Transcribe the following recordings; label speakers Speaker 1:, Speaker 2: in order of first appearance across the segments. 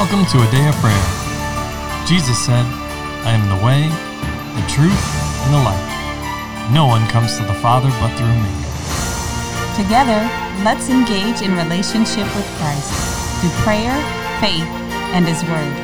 Speaker 1: Welcome to a day of prayer. Jesus said, I am the way, the truth, and the life. No one comes to the Father but through me.
Speaker 2: Together, let's engage in relationship with Christ through prayer, faith, and His Word.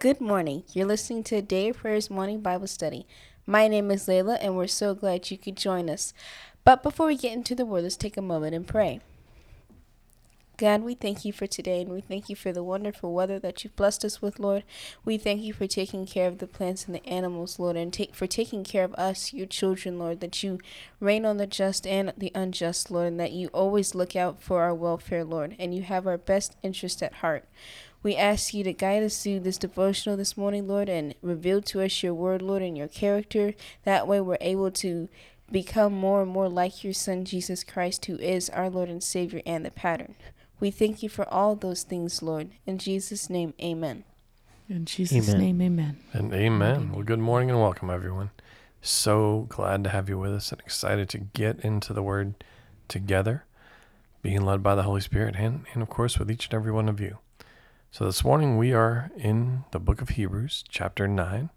Speaker 3: Good morning. You're listening to Day of Prayers Morning Bible Study. My name is Layla, and we're so glad you could join us. But before we get into the Word, let's take a moment and pray. God, we thank you for today, and we thank you for the wonderful weather that you've blessed us with, Lord. We thank you for taking care of the plants and the animals, Lord, and take, for taking care of us, your children, Lord, that you reign on the just and the unjust, Lord, and that you always look out for our welfare, Lord, and you have our best interest at heart. We ask you to guide us through this devotional this morning, Lord, and reveal to us your word, Lord, and your character. That way we're able to become more and more like your Son, Jesus Christ, who is our Lord and Savior and the pattern. We thank you for all those things, Lord. In Jesus' name, amen.
Speaker 4: In Jesus'
Speaker 5: Amen.
Speaker 4: name, amen.
Speaker 1: And amen. Well, good morning and welcome, everyone. So glad to have you with us and excited to get into the Word together, being led by the Holy Spirit and, and of course, with each and every one of you. So this morning we are in the book of Hebrews, chapter 9,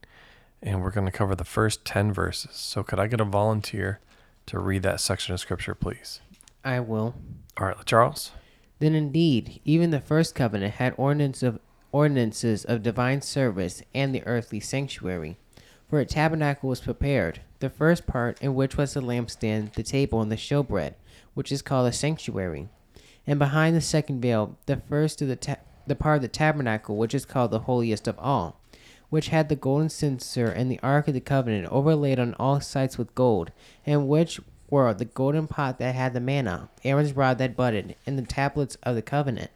Speaker 1: and we're going to cover the first 10 verses. So could I get a volunteer to read that section of Scripture, please?
Speaker 5: I will.
Speaker 1: All right, Charles.
Speaker 5: Then indeed, even the first covenant had ordinance of ordinances of divine service and the earthly sanctuary. For a tabernacle was prepared, the first part in which was the lampstand, the table, and the showbread, which is called a sanctuary. And behind the second veil, the first of the ta- the part of the tabernacle, which is called the holiest of all, which had the golden censer and the ark of the covenant overlaid on all sides with gold, and which were the golden pot that had the manna, Aaron's rod that budded, and the tablets of the covenant.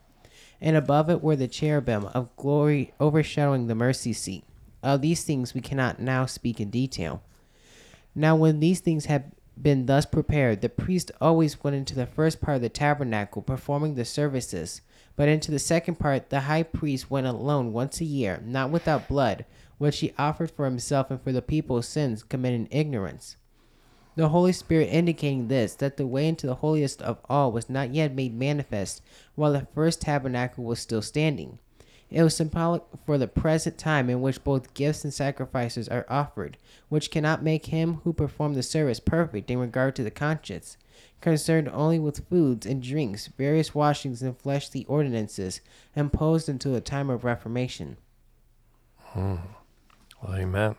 Speaker 5: And above it were the cherubim of glory overshadowing the mercy seat. Of these things we cannot now speak in detail. Now, when these things had been thus prepared, the priest always went into the first part of the tabernacle, performing the services. But into the second part, the high priest went alone once a year, not without blood, which he offered for himself and for the people's sins committed in ignorance. The Holy Spirit indicating this, that the way into the holiest of all was not yet made manifest, while the first tabernacle was still standing. It was symbolic for the present time in which both gifts and sacrifices are offered, which cannot make him who performed the service perfect in regard to the conscience, concerned only with foods and drinks, various washings and fleshly ordinances, imposed until the time of Reformation. Hmm.
Speaker 1: Well, amen.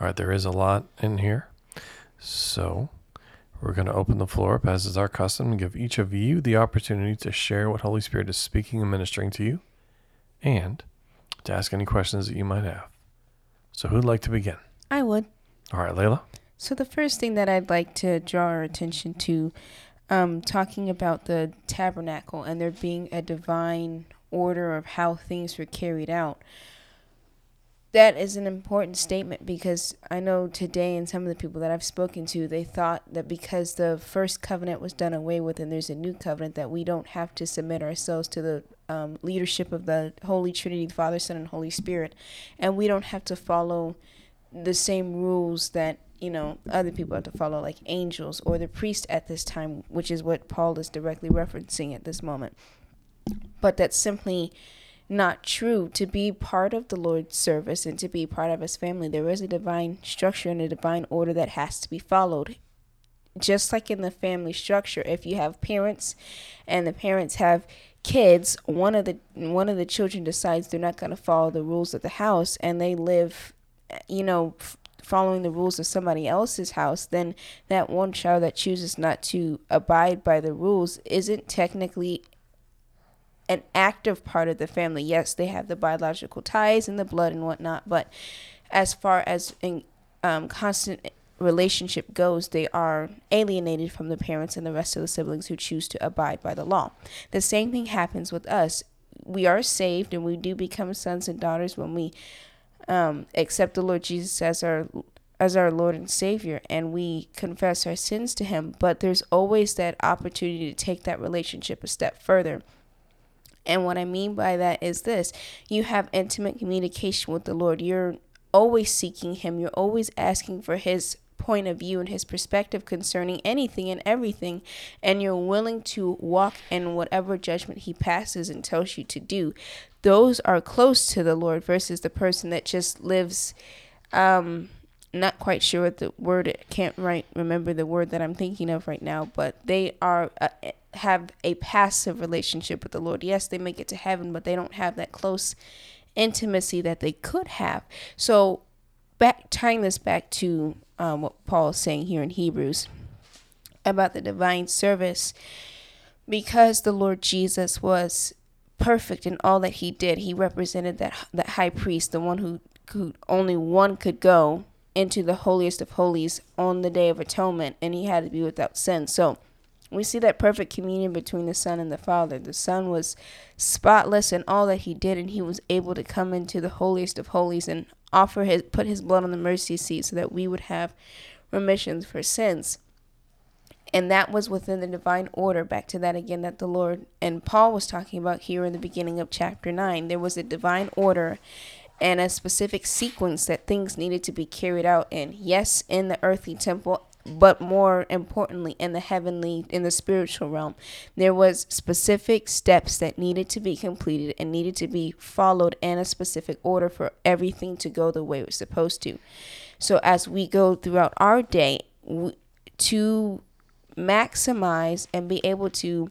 Speaker 1: All right, there is a lot in here. So we're going to open the floor up, as is our custom, and give each of you the opportunity to share what Holy Spirit is speaking and ministering to you, and to ask any questions that you might have. So, who'd like to begin?
Speaker 3: I would.
Speaker 1: All right, Layla.
Speaker 3: So the first thing that I'd like to draw our attention to, um, talking about the tabernacle and there being a divine order of how things were carried out. That is an important statement because I know today, and some of the people that I've spoken to, they thought that because the first covenant was done away with and there's a new covenant, that we don't have to submit ourselves to the um, leadership of the Holy Trinity, the Father, Son, and Holy Spirit, and we don't have to follow the same rules that you know other people have to follow like angels or the priest at this time which is what paul is directly referencing at this moment. But that's simply not true. To be part of the lord's service and to be part of his family there is a divine structure and a divine order that has to be followed. Just like in the family structure if you have parents and the parents have kids one of the one of the children decides they're not going to follow the rules of the house and they live you know following the rules of somebody else's house then that one child that chooses not to abide by the rules isn't technically an active part of the family yes they have the biological ties and the blood and whatnot but as far as in um, constant relationship goes, they are alienated from the parents and the rest of the siblings who choose to abide by the law. The same thing happens with us. We are saved and we do become sons and daughters when we um, accept the Lord Jesus as our as our Lord and Savior and we confess our sins to Him. But there's always that opportunity to take that relationship a step further. And what I mean by that is this you have intimate communication with the Lord. You're always seeking Him, you're always asking for His point of view and his perspective concerning anything and everything, and you're willing to walk in whatever judgment he passes and tells you to do, those are close to the Lord versus the person that just lives. Um, not quite sure what the word can't right remember the word that I'm thinking of right now, but they are uh, have a passive relationship with the Lord. Yes, they make it to heaven, but they don't have that close intimacy that they could have. So, back tying this back to um, what Paul is saying here in Hebrews about the divine service, because the Lord Jesus was perfect in all that he did, he represented that that high priest, the one who, who only one could go into the holiest of holies on the day of atonement, and he had to be without sin. So we see that perfect communion between the Son and the Father. The Son was spotless in all that he did, and he was able to come into the holiest of holies and offer his put his blood on the mercy seat so that we would have remissions for sins. And that was within the divine order. Back to that again, that the Lord and Paul was talking about here in the beginning of chapter 9. There was a divine order and a specific sequence that things needed to be carried out in. Yes, in the earthly temple, but more importantly in the heavenly in the spiritual realm there was specific steps that needed to be completed and needed to be followed in a specific order for everything to go the way it was supposed to so as we go throughout our day we, to maximize and be able to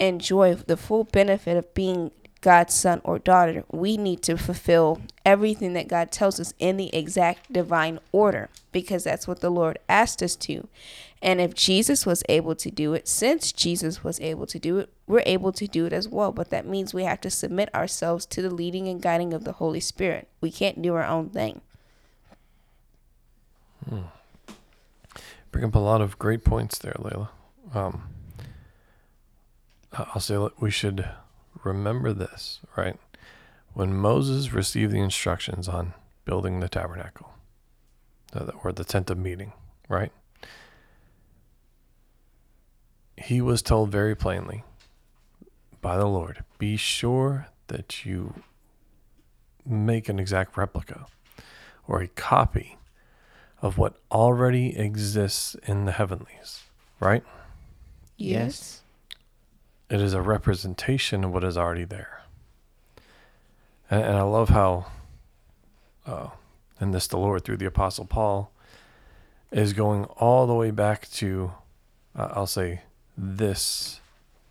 Speaker 3: enjoy the full benefit of being God's son or daughter, we need to fulfill everything that God tells us in the exact divine order because that's what the Lord asked us to. And if Jesus was able to do it, since Jesus was able to do it, we're able to do it as well. But that means we have to submit ourselves to the leading and guiding of the Holy Spirit. We can't do our own thing.
Speaker 1: Hmm. Bring up a lot of great points there, Layla. Um, I'll say we should remember this, right? When Moses received the instructions on building the tabernacle or the tent of meeting, right? He was told very plainly by the Lord be sure that you make an exact replica or a copy of what already exists in the heavenlies, right?
Speaker 5: Yes.
Speaker 1: It is a representation of what is already there. And, and I love how, uh, and this the Lord through the Apostle Paul is going all the way back to, uh, I'll say, this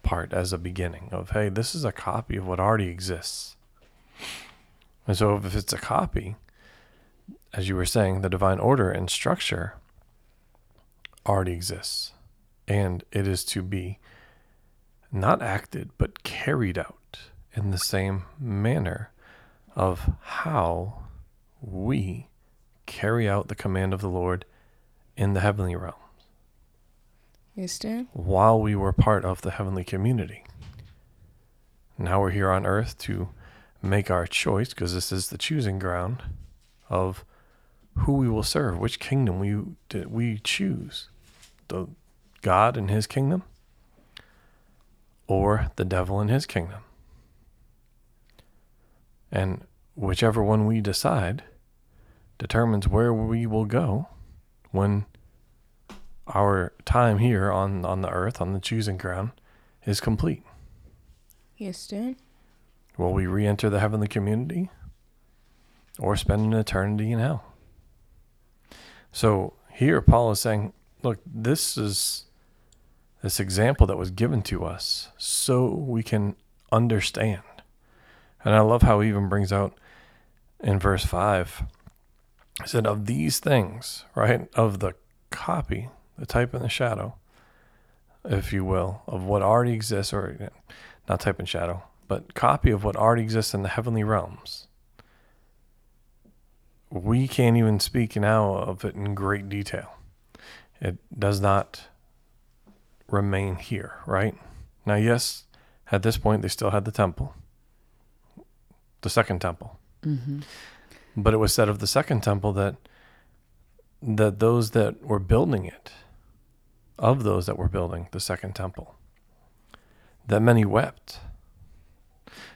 Speaker 1: part as a beginning of, hey, this is a copy of what already exists. And so if it's a copy, as you were saying, the divine order and structure already exists. And it is to be not acted, but carried out in the same manner of how we carry out the command of the Lord in the heavenly realms.
Speaker 3: Dan.
Speaker 1: While we were part of the heavenly community. Now we're here on earth to make our choice, because this is the choosing ground of who we will serve, which kingdom we we choose. The God and his kingdom or the devil and his kingdom. And whichever one we decide determines where we will go when our time here on, on the earth, on the choosing ground, is complete.
Speaker 3: Yes, Dad.
Speaker 1: Will we re enter the heavenly community or spend an eternity in hell? So here, Paul is saying, look, this is this example that was given to us so we can understand. And I love how he even brings out in verse 5 he said, Of these things, right, of the copy, the type and the shadow, if you will, of what already exists, or not type and shadow, but copy of what already exists in the heavenly realms. We can't even speak now of it in great detail. It does not remain here, right? Now, yes, at this point, they still had the temple, the second temple. Mm-hmm. But it was said of the second temple that that those that were building it, of those that were building the second temple, that many wept.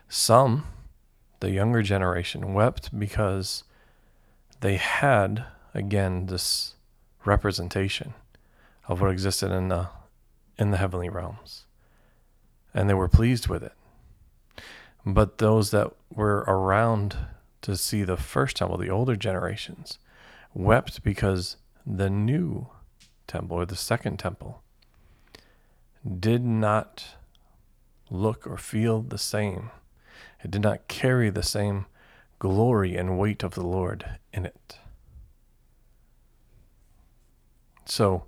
Speaker 1: Some, the younger generation, wept because they had again this representation of what existed in the in the heavenly realms. And they were pleased with it. But those that were around to see the first temple, the older generations, wept because the new temple or the second temple did not look or feel the same. It did not carry the same glory and weight of the Lord in it. So,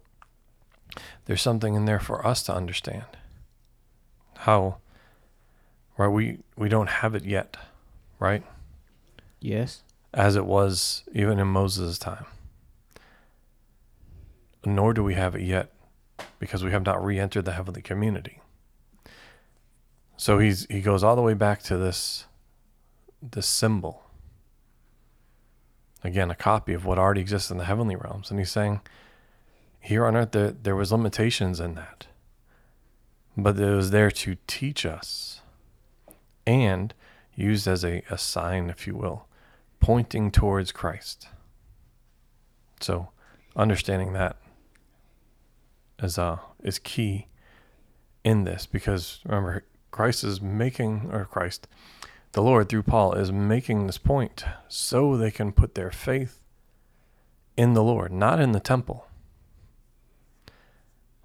Speaker 1: there's something in there for us to understand. How right we we don't have it yet right?
Speaker 5: Yes.
Speaker 1: as it was even in Moses' time. Nor do we have it yet because we have not re-entered the heavenly community. So he's he goes all the way back to this this symbol. Again a copy of what already exists in the heavenly realms. And he's saying here on earth there, there was limitations in that but it was there to teach us and used as a, a sign if you will pointing towards christ. So understanding that is uh is key in this because remember christ is making or christ the lord through paul is making this point so they can put their faith in the lord not in the temple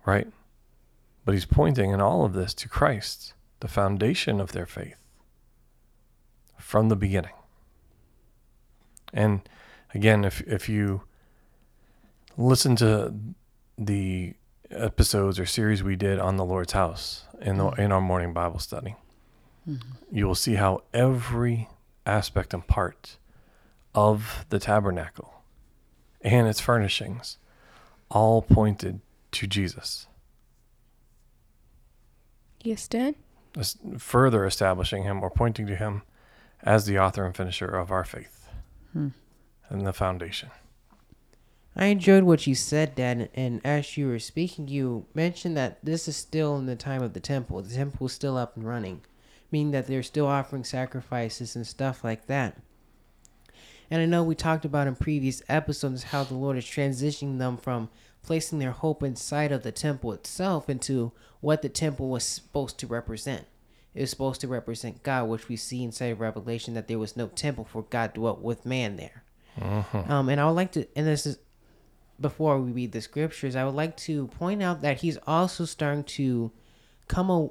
Speaker 1: right? But he's pointing in all of this to Christ, the foundation of their faith from the beginning. And again, if if you listen to the episodes or series we did on the Lord's house in the, mm-hmm. in our morning Bible study, mm-hmm. you will see how every aspect and part of the tabernacle and its furnishings all pointed to Jesus,
Speaker 3: Yes, Dad?
Speaker 1: further establishing him or pointing to him as the author and finisher of our faith hmm. and the foundation.
Speaker 5: I enjoyed what you said, Dad, and as you were speaking, you mentioned that this is still in the time of the temple. The temple is still up and running, meaning that they're still offering sacrifices and stuff like that. And I know we talked about in previous episodes how the Lord is transitioning them from placing their hope inside of the temple itself into what the temple was supposed to represent. It was supposed to represent God, which we see inside of Revelation that there was no temple for God dwelt with man there. Um, and I would like to, and this is before we read the scriptures, I would like to point out that he's also starting to come a,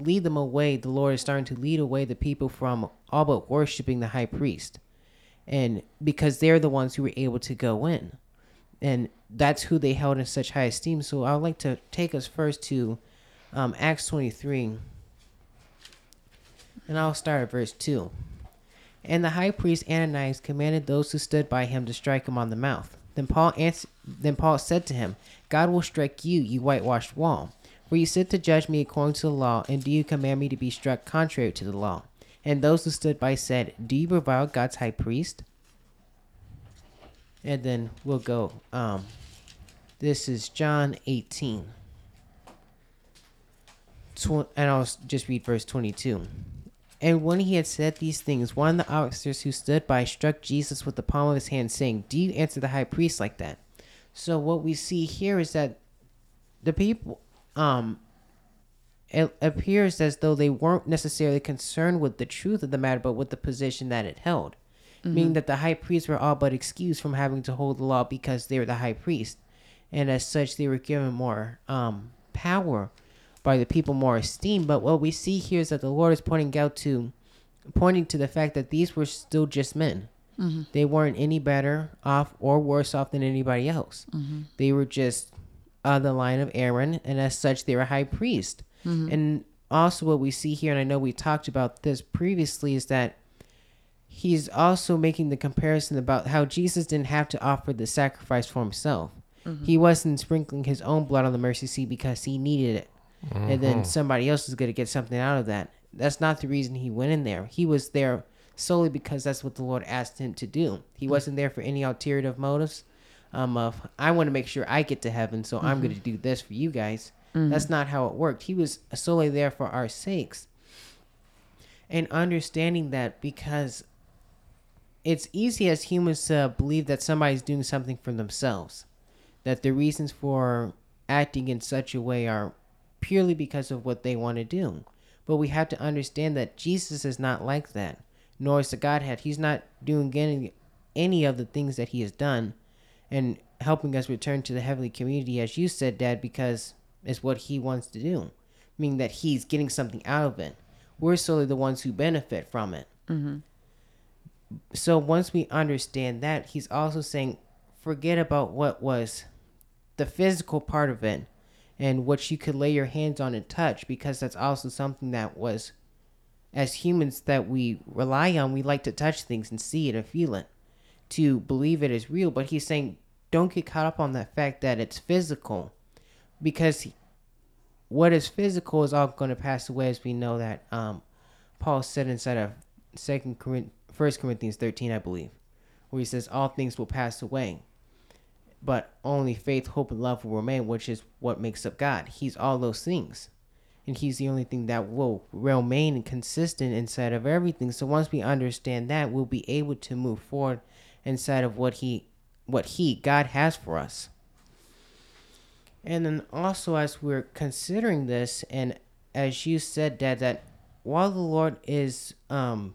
Speaker 5: lead them away. The Lord is starting to lead away the people from all but worshiping the high priest, and because they're the ones who were able to go in, and that's who they held in such high esteem. So I would like to take us first to um, Acts twenty three, and I'll start at verse two. And the high priest Ananias commanded those who stood by him to strike him on the mouth. Then Paul answered, then Paul said to him, God will strike you, you whitewashed wall. For you sit to judge me according to the law, and do you command me to be struck contrary to the law? And those who stood by said, Do you revile God's high priest? And then we'll go. Um, this is John 18. Tw- and I'll just read verse 22. And when he had said these things, one of the officers who stood by struck Jesus with the palm of his hand, saying, Do you answer the high priest like that? So what we see here is that the people um it appears as though they weren't necessarily concerned with the truth of the matter, but with the position that it held. Meaning that the high priests were all but excused from having to hold the law because they were the high priest. And as such they were given more um power by the people more esteem. But what we see here is that the Lord is pointing out to pointing to the fact that these were still just men. They weren't any better off or worse off than anybody else. They were just uh, the line of Aaron, and as such, they were high priest. And also, what we see here, and I know we talked about this previously, is that he's also making the comparison about how Jesus didn't have to offer the sacrifice for himself. Mm-hmm. He wasn't sprinkling his own blood on the mercy seat because he needed it, and then mm-hmm. somebody else is going to get something out of that. That's not the reason he went in there. He was there solely because that's what the Lord asked him to do. He mm-hmm. wasn't there for any ulterior motives. Um, of I want to make sure I get to heaven, so I'm going to do this for you guys. That's not how it worked. He was solely there for our sakes. And understanding that because it's easy as humans to believe that somebody's doing something for themselves. that the reasons for acting in such a way are purely because of what they want to do. But we have to understand that Jesus is not like that, nor is the Godhead. He's not doing any, any of the things that he has done and helping us return to the heavenly community, as you said, Dad, because it's what he wants to do, meaning that he's getting something out of it. We're solely the ones who benefit from it. Mm-hmm so once we understand that, he's also saying forget about what was the physical part of it and what you could lay your hands on and touch because that's also something that was as humans that we rely on we like to touch things and see it and feel it to believe it is real. But he's saying don't get caught up on the fact that it's physical because what is physical is all going to pass away as we know that um, paul said inside of second corinthians 1 Corinthians 13, I believe, where he says, All things will pass away, but only faith, hope, and love will remain, which is what makes up God. He's all those things. And He's the only thing that will remain consistent inside of everything. So once we understand that, we'll be able to move forward inside of what He, what He, God has for us. And then also, as we're considering this, and as you said, Dad, that while the Lord is um,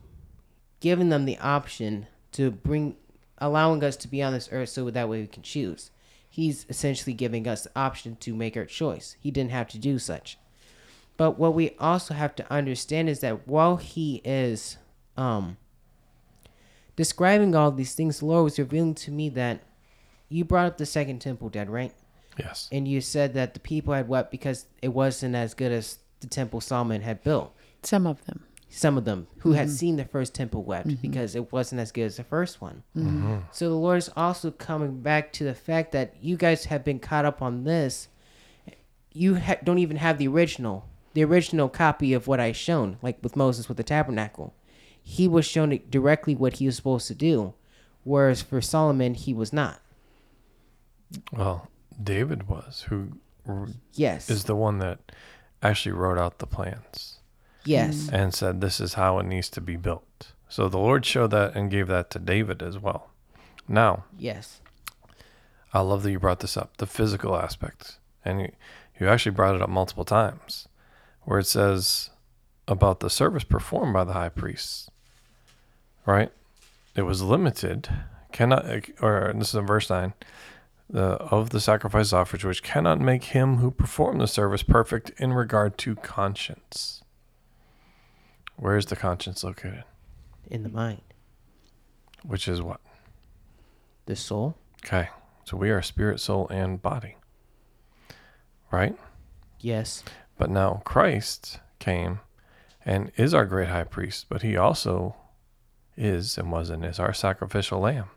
Speaker 5: giving them the option to bring, allowing us to be on this earth so that way we can choose, He's essentially giving us the option to make our choice. He didn't have to do such. But what we also have to understand is that while He is um, describing all these things, the Lord was revealing to me that you brought up the second temple, Dad, right?
Speaker 1: Yes.
Speaker 5: and you said that the people had wept because it wasn't as good as the temple Solomon had built.
Speaker 4: Some of them.
Speaker 5: Some of them who had mm-hmm. seen the first temple wept mm-hmm. because it wasn't as good as the first one. Mm-hmm. So the Lord is also coming back to the fact that you guys have been caught up on this. You ha- don't even have the original, the original copy of what I shown, like with Moses with the tabernacle. He was shown directly what he was supposed to do, whereas for Solomon he was not.
Speaker 1: Well, David was, who r-
Speaker 5: Yes.
Speaker 1: is the one that actually wrote out the plans
Speaker 5: yes. Mm.
Speaker 1: and said, This is how it needs to be built. So the Lord showed that and gave that to David as well. Now,
Speaker 5: Yes.
Speaker 1: I love that you brought this up the physical aspect. And you, you actually brought it up multiple times where it says about the service performed by the high priests, right? It was limited, cannot, or this is in verse 9, the, of the sacrifice offered, which cannot make him who performed the service perfect in regard to conscience. Where is the conscience located?
Speaker 5: In the mind.
Speaker 1: Which is what?
Speaker 5: The soul?
Speaker 1: Okay. So we are spirit, soul, and body. Right?
Speaker 5: Yes.
Speaker 1: But now Christ came and is our great high priest, but he also is and was and is our sacrificial lamb.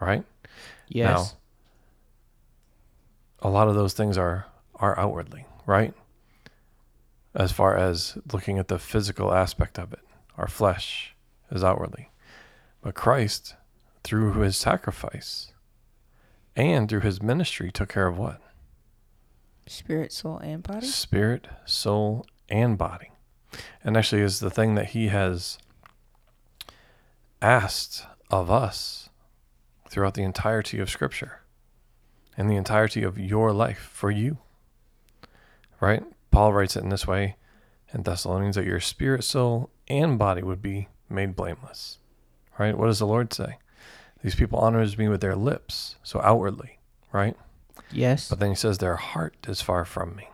Speaker 1: Right?
Speaker 5: Yes.
Speaker 1: Now, A lot of those things are are outwardly, right? As far as looking at the physical aspect of it. Our flesh is outwardly. But Christ, through his sacrifice and through his ministry, took care of what?
Speaker 3: Spirit, soul, and body.
Speaker 1: spirit, soul, and body. And actually is the thing that he has asked of us throughout the entirety of scripture and the entirety of your life for you. Right? Paul writes it in this way in Thessalonians that your spirit, soul, and body would be made blameless. Right? What does the Lord say? These people honors me with their lips, so outwardly, right?
Speaker 5: Yes.
Speaker 1: But then he says, Their heart is far from me.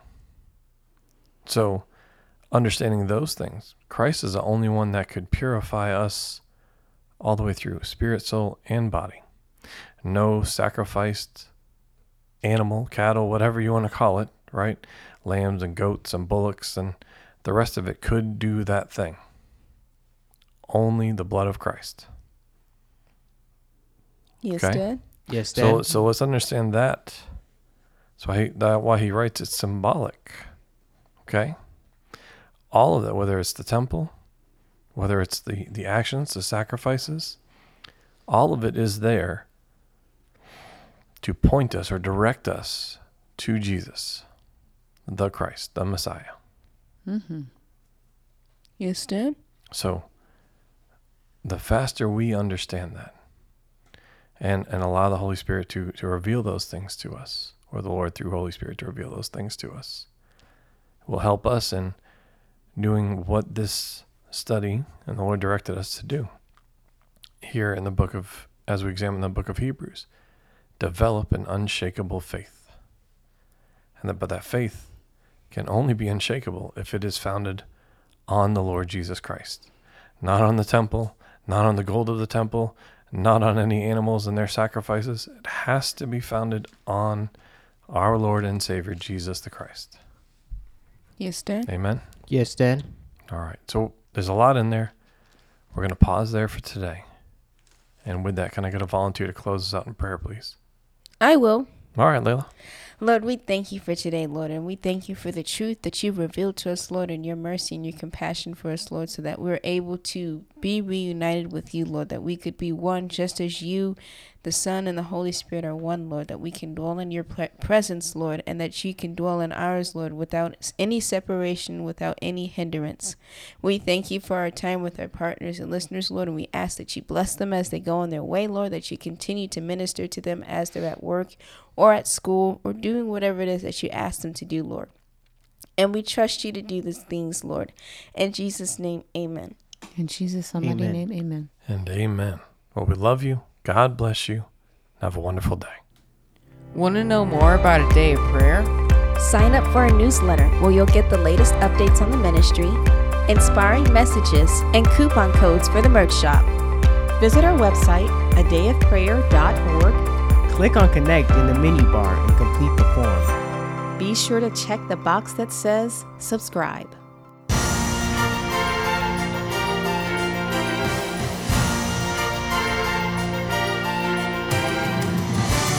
Speaker 1: So, understanding those things, Christ is the only one that could purify us all the way through spirit, soul, and body. No sacrificed animal, cattle, whatever you want to call it, right? Lambs and goats and bullocks and the rest of it could do that thing. Only the blood of Christ.
Speaker 3: Yes,
Speaker 1: Okay.
Speaker 3: Dad.
Speaker 5: yes,
Speaker 1: So so let's understand that. So he, that why he writes it's symbolic. Okay? All of that, whether it's the temple, whether it's the, the actions, the sacrifices, all of it is there to point us or direct us to Jesus, the Christ, the Messiah. Mm-hmm.
Speaker 3: Yes, Dad.
Speaker 1: So the faster we understand that, and, and allow the Holy Spirit to, to reveal those things to us, or the Lord through Holy Spirit to reveal those things to us. Will help us in doing what this study and the Lord directed us to do here in the book of, as we examine the book of Hebrews. Develop an unshakable faith. And that, but that faith can only be unshakable if it is founded on the Lord Jesus Christ, not on the temple, not on the gold of the temple, not on any animals and their sacrifices. It has to be founded on our Lord and Savior, Jesus the Christ.
Speaker 3: Yes, Dad.
Speaker 1: Amen.
Speaker 5: Yes, Dad.
Speaker 1: All right. So there's a lot in there. We're going to pause there for today. And with that, can I get a volunteer to close us out in prayer, please?
Speaker 3: I will.
Speaker 1: All right, Layla.
Speaker 3: Lord, we thank you for today, Lord, and we thank you for the truth that you've revealed to us, Lord, and your mercy and your compassion for us, Lord, so that we're able to be reunited with you, Lord, that we could be one just as you, the Son, and the Holy Spirit are one, Lord, that we can dwell in your pre- presence, Lord, and that you can dwell in ours, Lord, without any separation, without any hindrance. We thank you for our time with our partners and listeners, Lord, and we ask that you bless them as they go on their way, Lord, that you continue to minister to them as they're at work or at school or doing whatever it is that you ask them to do, Lord. And we trust you to do these things, Lord. In Jesus' name, amen.
Speaker 4: In Jesus' almighty
Speaker 5: Amen.
Speaker 4: name, amen.
Speaker 1: And amen. Well, we love you. God bless you. Have a wonderful day.
Speaker 5: Want to know more about a day of prayer?
Speaker 6: Sign up for our newsletter where you'll get the latest updates on the ministry, inspiring messages, and coupon codes for the merch shop.
Speaker 2: Visit our website, adayofprayer.org.
Speaker 5: Click on Connect in the menu bar and complete the form.
Speaker 6: Be sure to check the box that says subscribe.